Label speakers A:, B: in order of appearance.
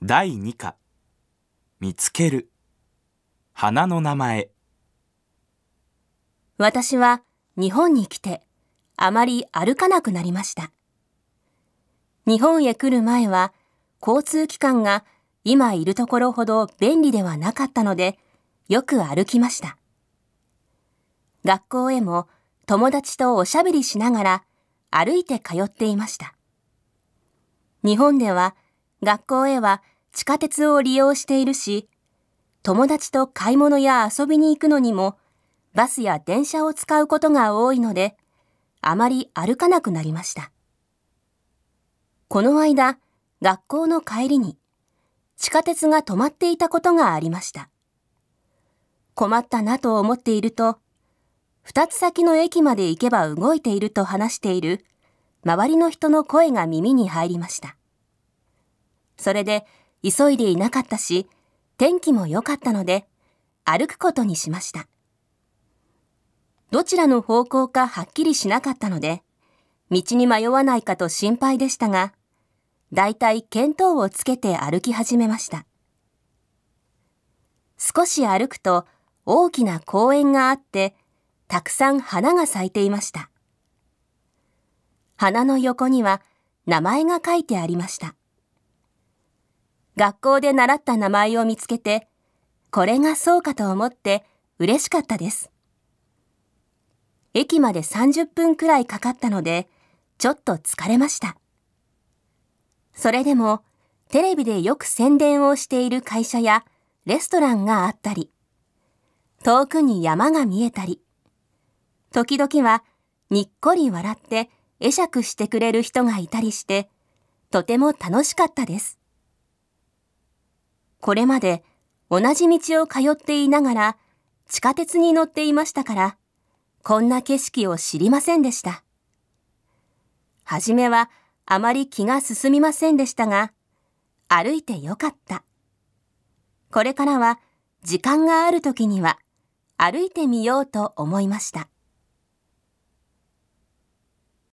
A: 第2課見つける花の名前
B: 私は日本に来てあまり歩かなくなりました。日本へ来る前は交通機関が今いるところほど便利ではなかったのでよく歩きました。学校へも友達とおしゃべりしながら歩いて通っていました。日本では学校へは地下鉄を利用しているし、友達と買い物や遊びに行くのにもバスや電車を使うことが多いので、あまり歩かなくなりました。この間、学校の帰りに地下鉄が止まっていたことがありました。困ったなと思っていると、二つ先の駅まで行けば動いていると話している周りの人の声が耳に入りました。それで急いでいなかったし、天気も良かったので歩くことにしました。どちらの方向かはっきりしなかったので、道に迷わないかと心配でしたが、だいたい見当をつけて歩き始めました。少し歩くと大きな公園があって、たくさん花が咲いていました。花の横には名前が書いてありました。学校で習った名前を見つけて、これがそうかと思って嬉しかったです。駅まで30分くらいかかったので、ちょっと疲れました。それでも、テレビでよく宣伝をしている会社やレストランがあったり、遠くに山が見えたり、時々はにっこり笑って会釈してくれる人がいたりして、とても楽しかったです。これまで同じ道を通っていながら地下鉄に乗っていましたから、こんな景色を知りませんでした。はじめはあまり気が進みませんでしたが、歩いてよかった。これからは時間がある時には歩いてみようと思いました。